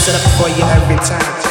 set up for you every time.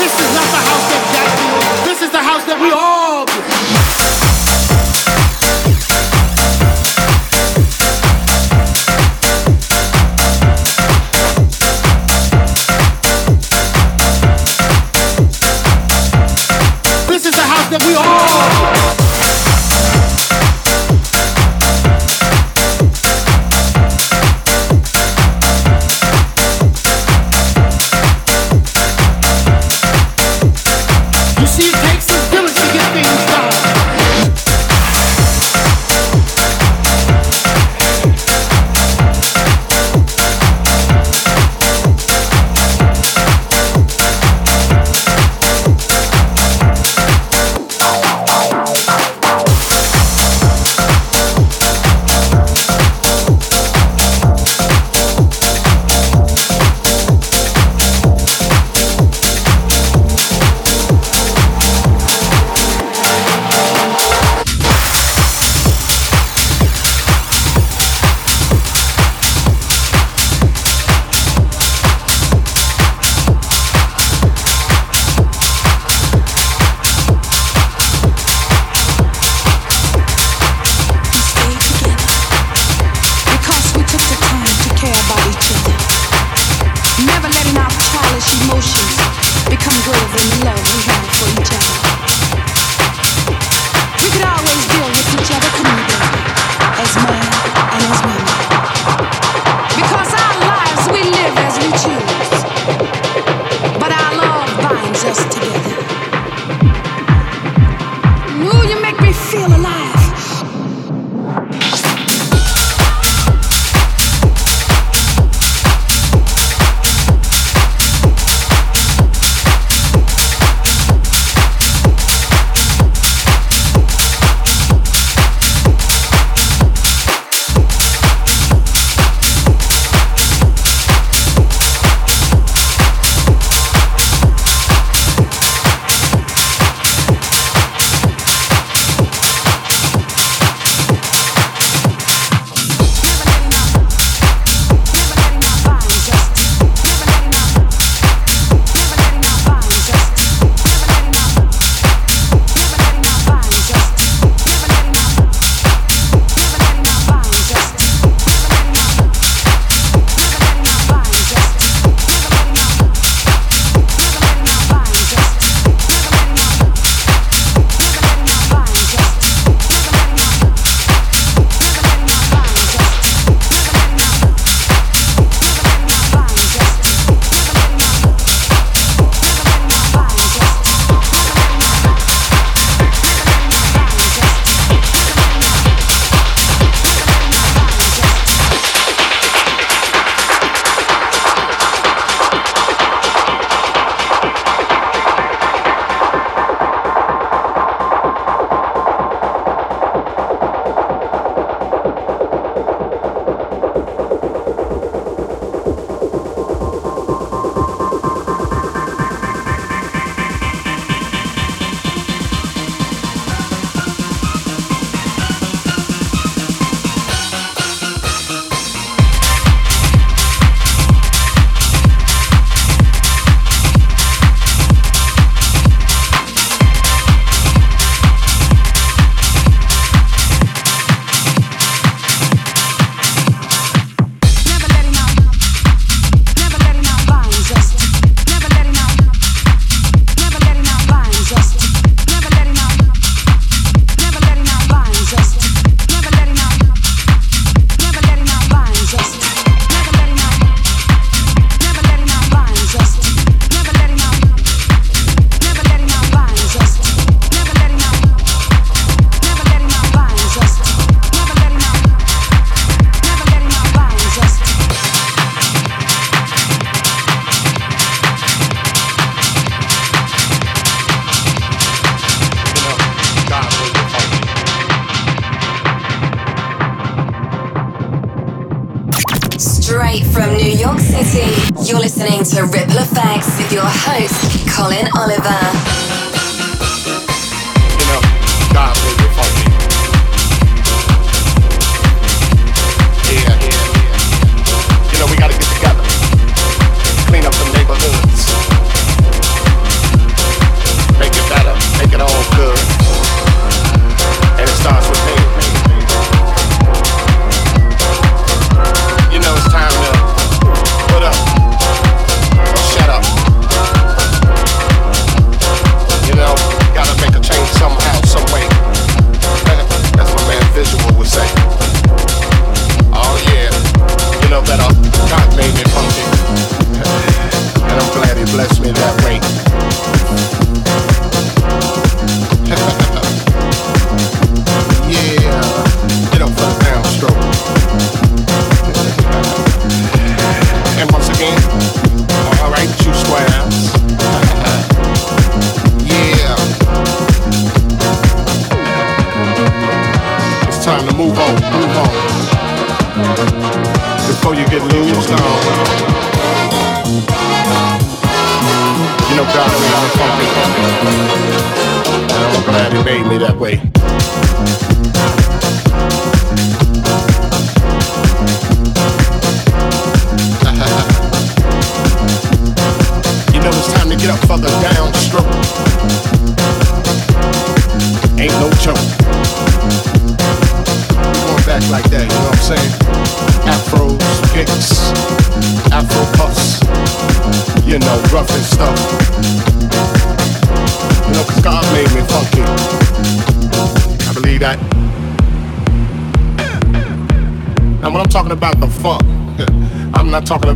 This is not the house that Jack built. This is the house that we all. feel alive.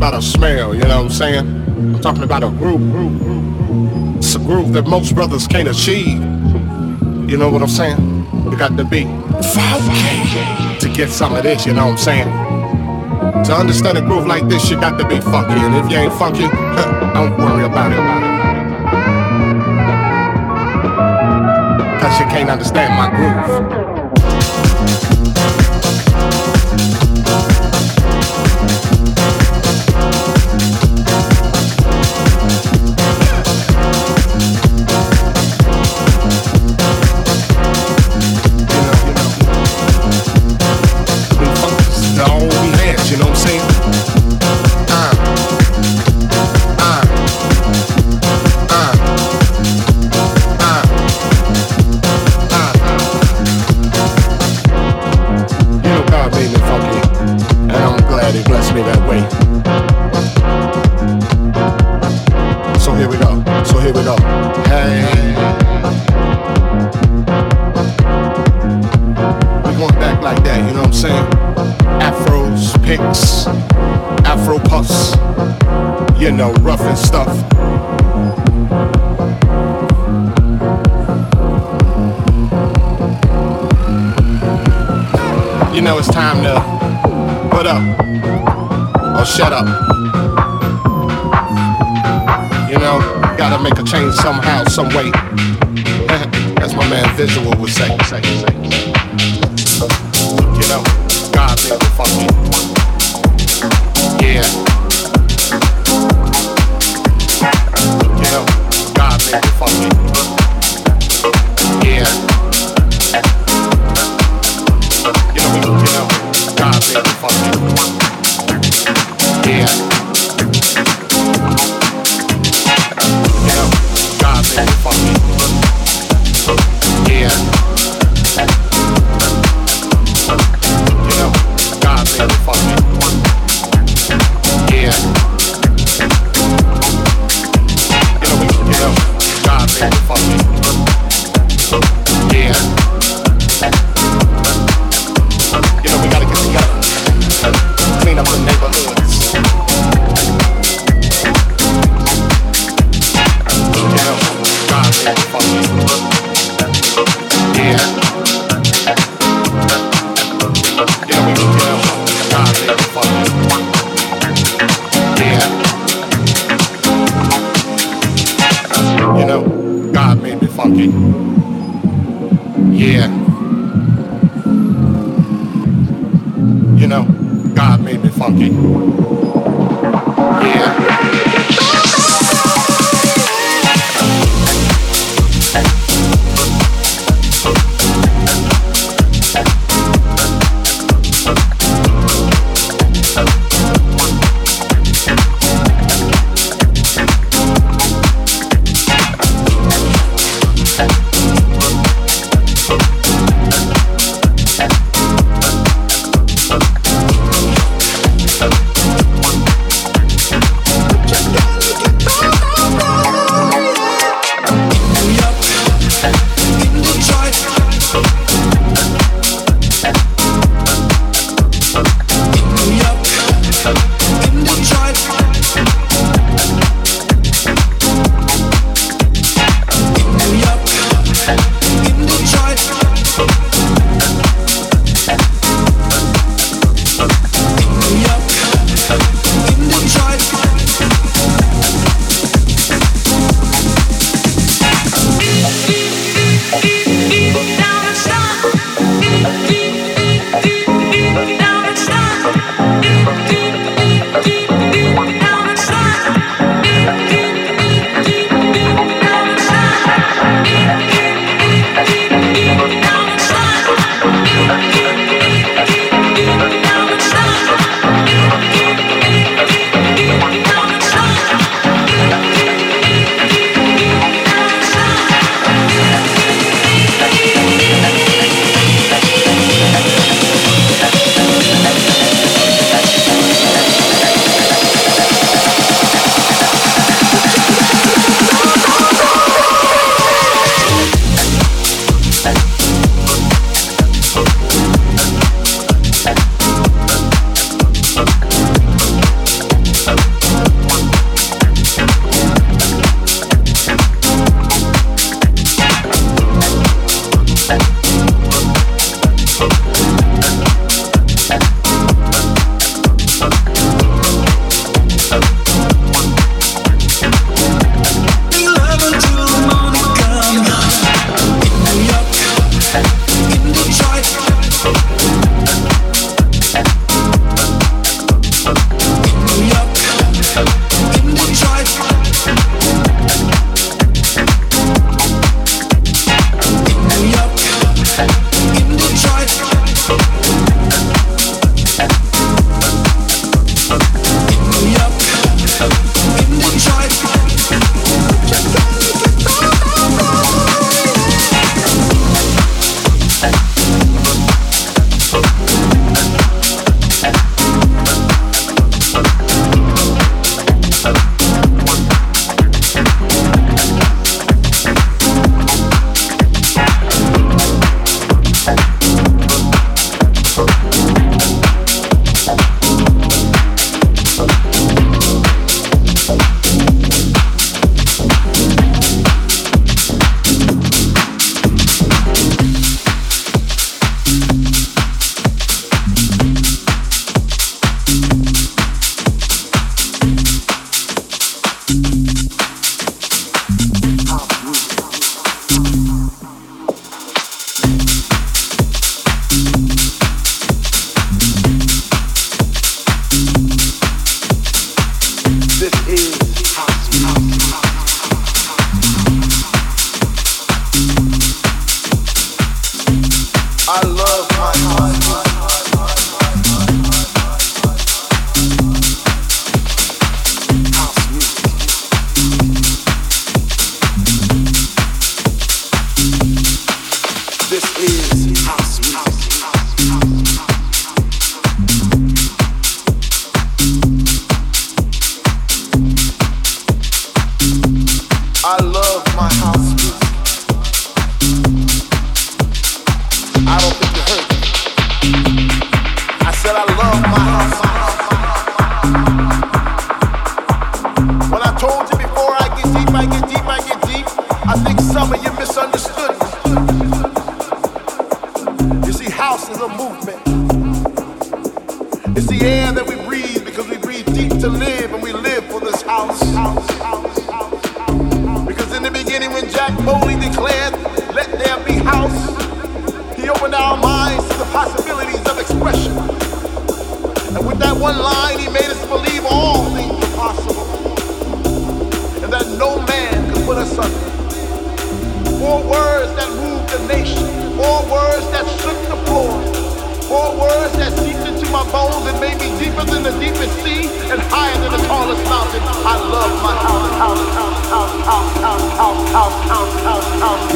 about a smell, you know what I'm saying? I'm talking about a groove. It's a groove that most brothers can't achieve. You know what I'm saying? You got to be funky to get some of this, you know what I'm saying? To understand a groove like this, you got to be funky. And if you ain't funky, don't worry about it. About it. Cause you can't understand my groove.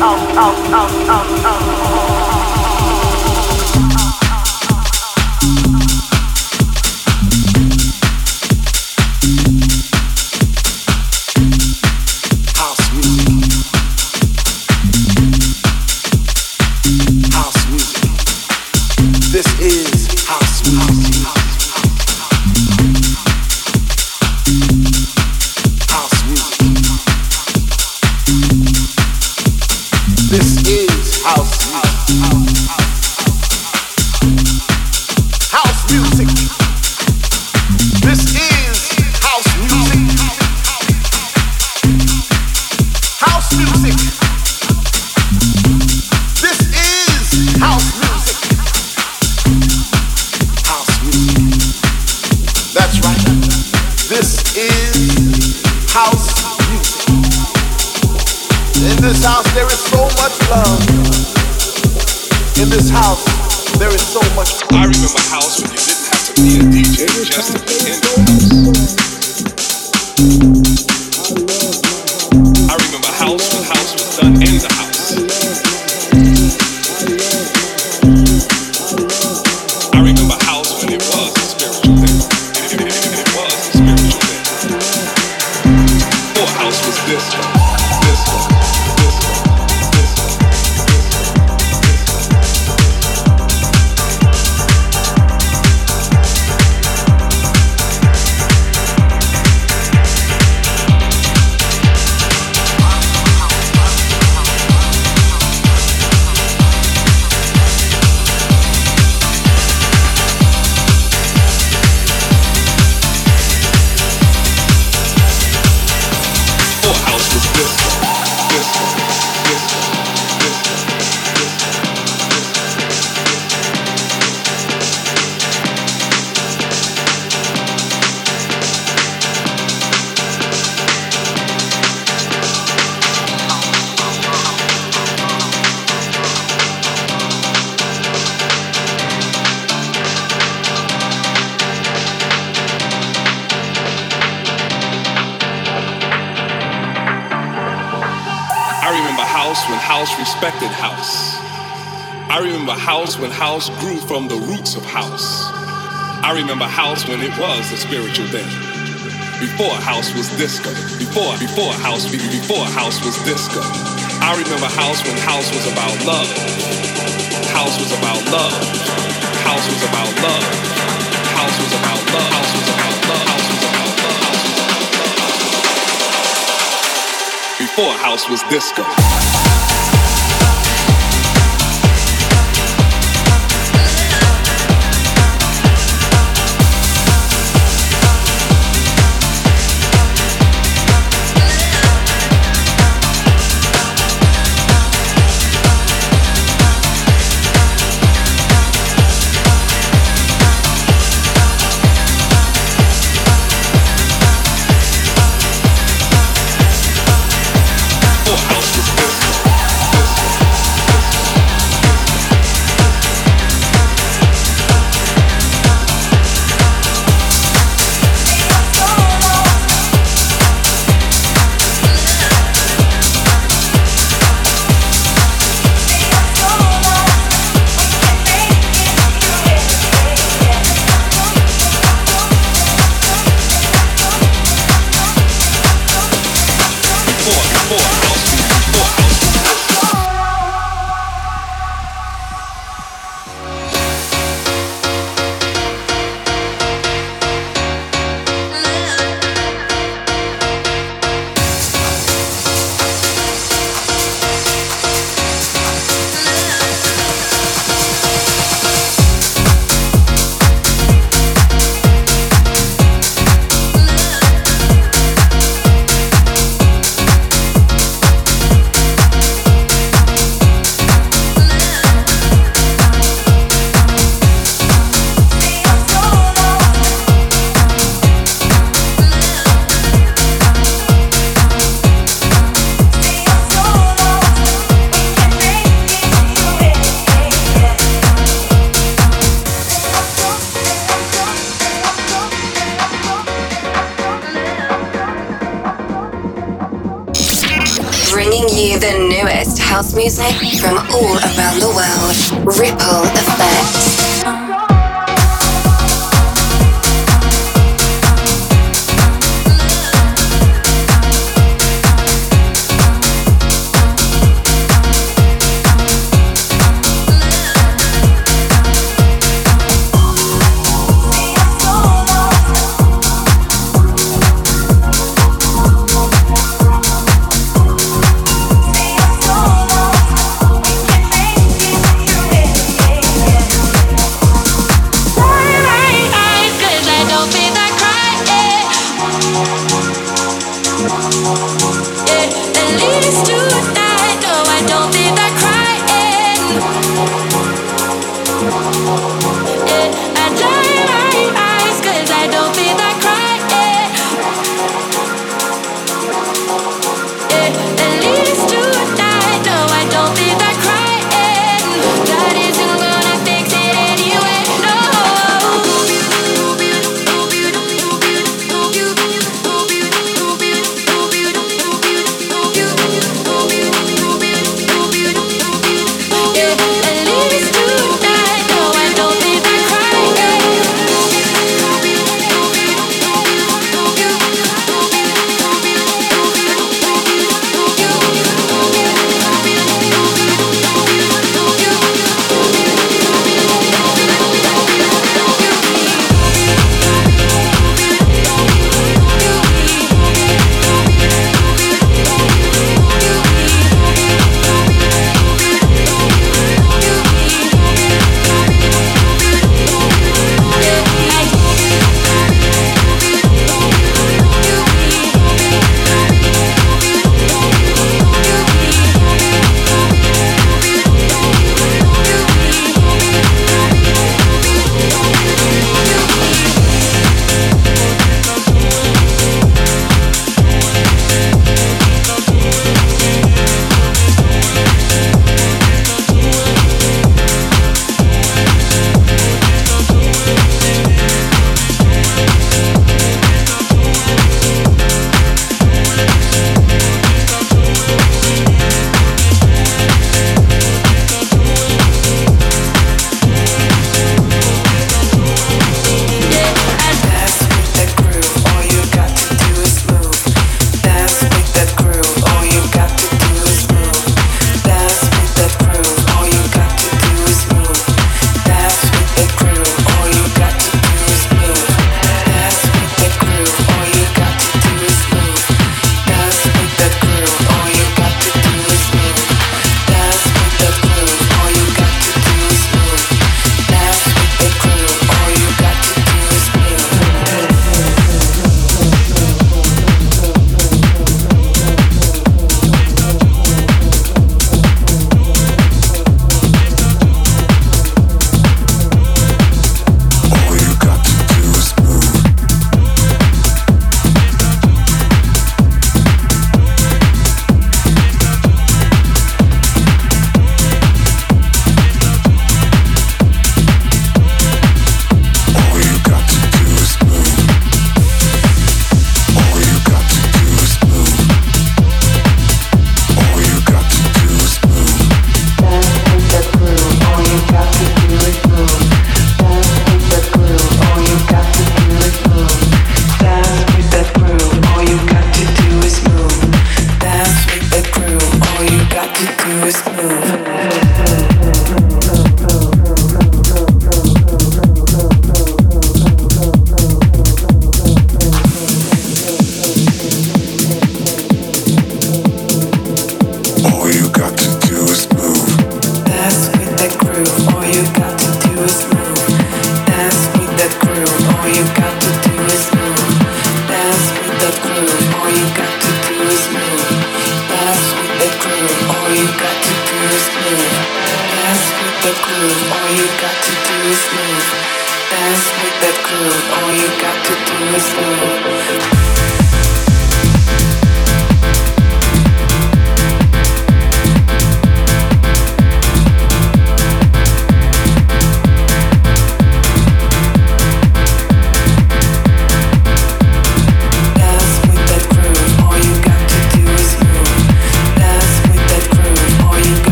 oh, oh, oh, oh, oh. When house grew from the roots of house. I remember house when it was the spiritual thing. Before house was disco. Before, before house, before house was disco. I remember house when house was about love. House was about love. House was about love. House was about love. House was about love. House was about love. House was about love. Before house was disco.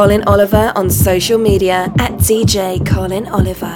Colin Oliver on social media at DJ Colin Oliver.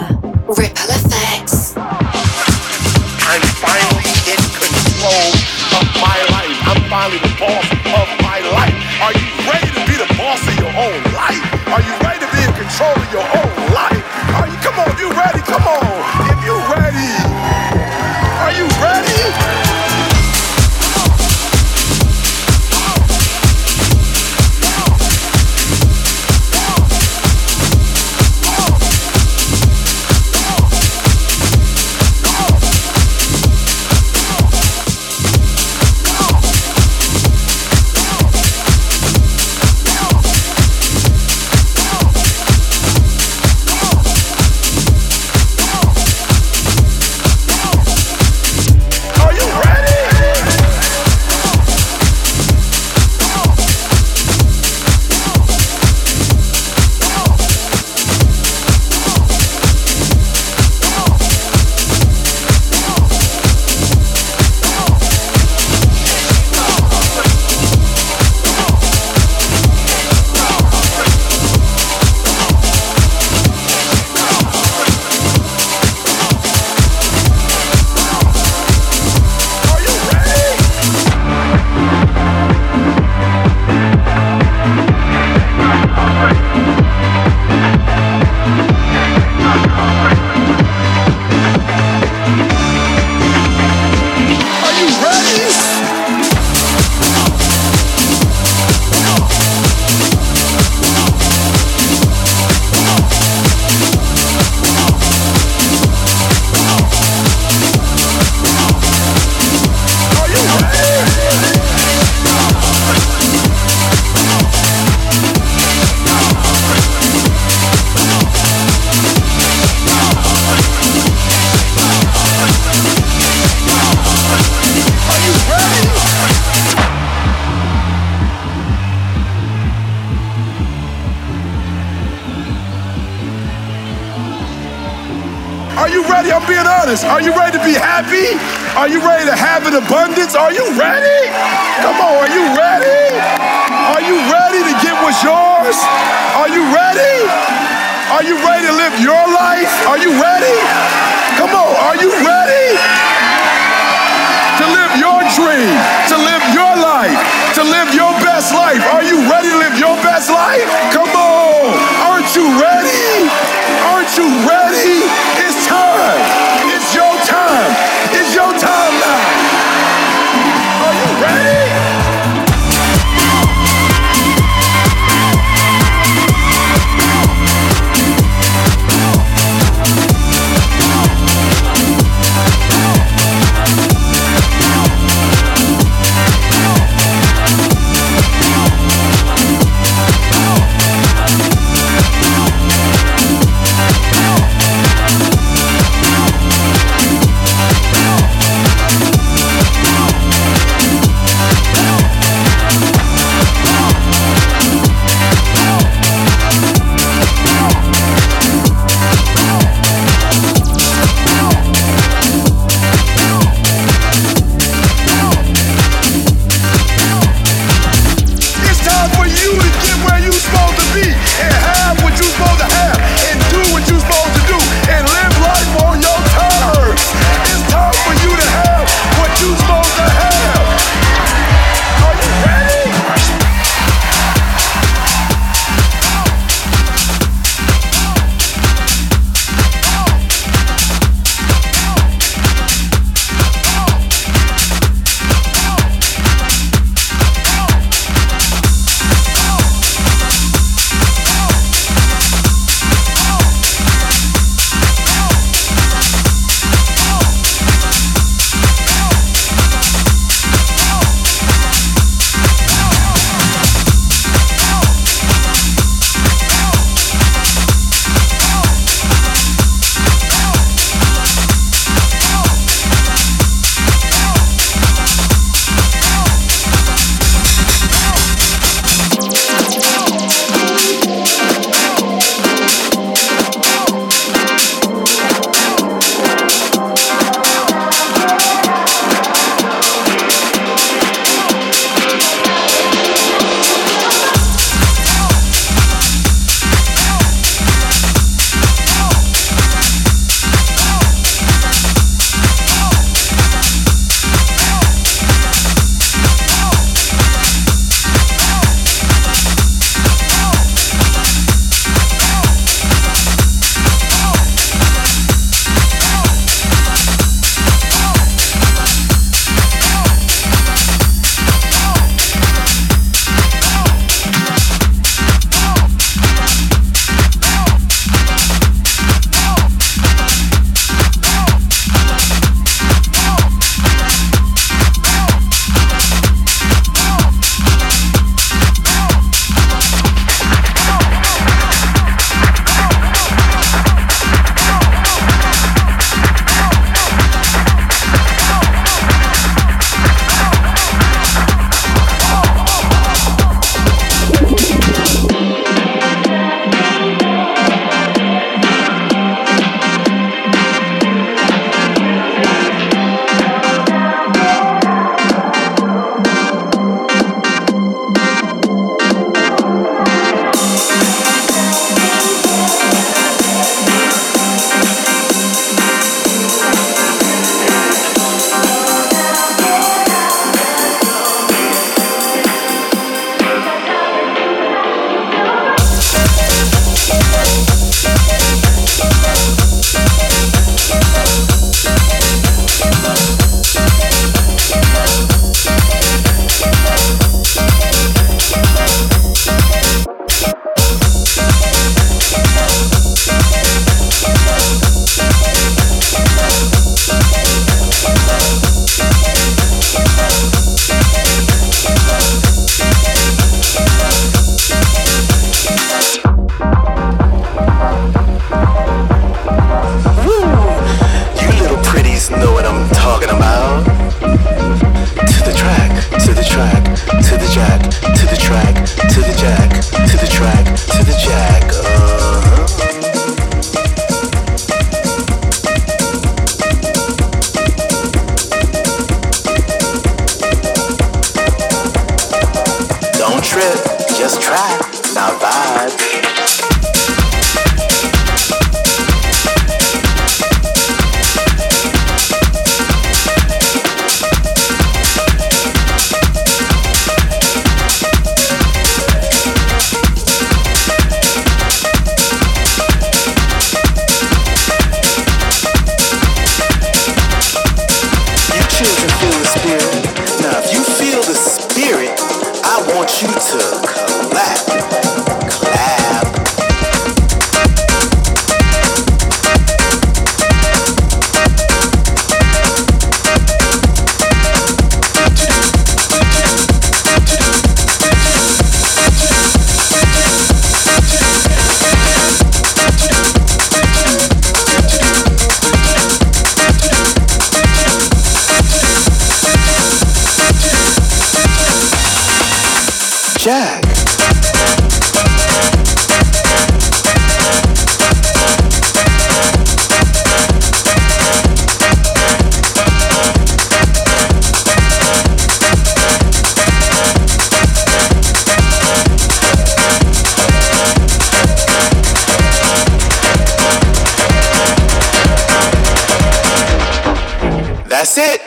That's it.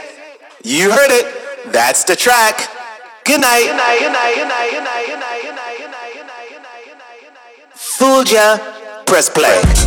You heard it. That's the track. Good night. Fooled ya. Press play.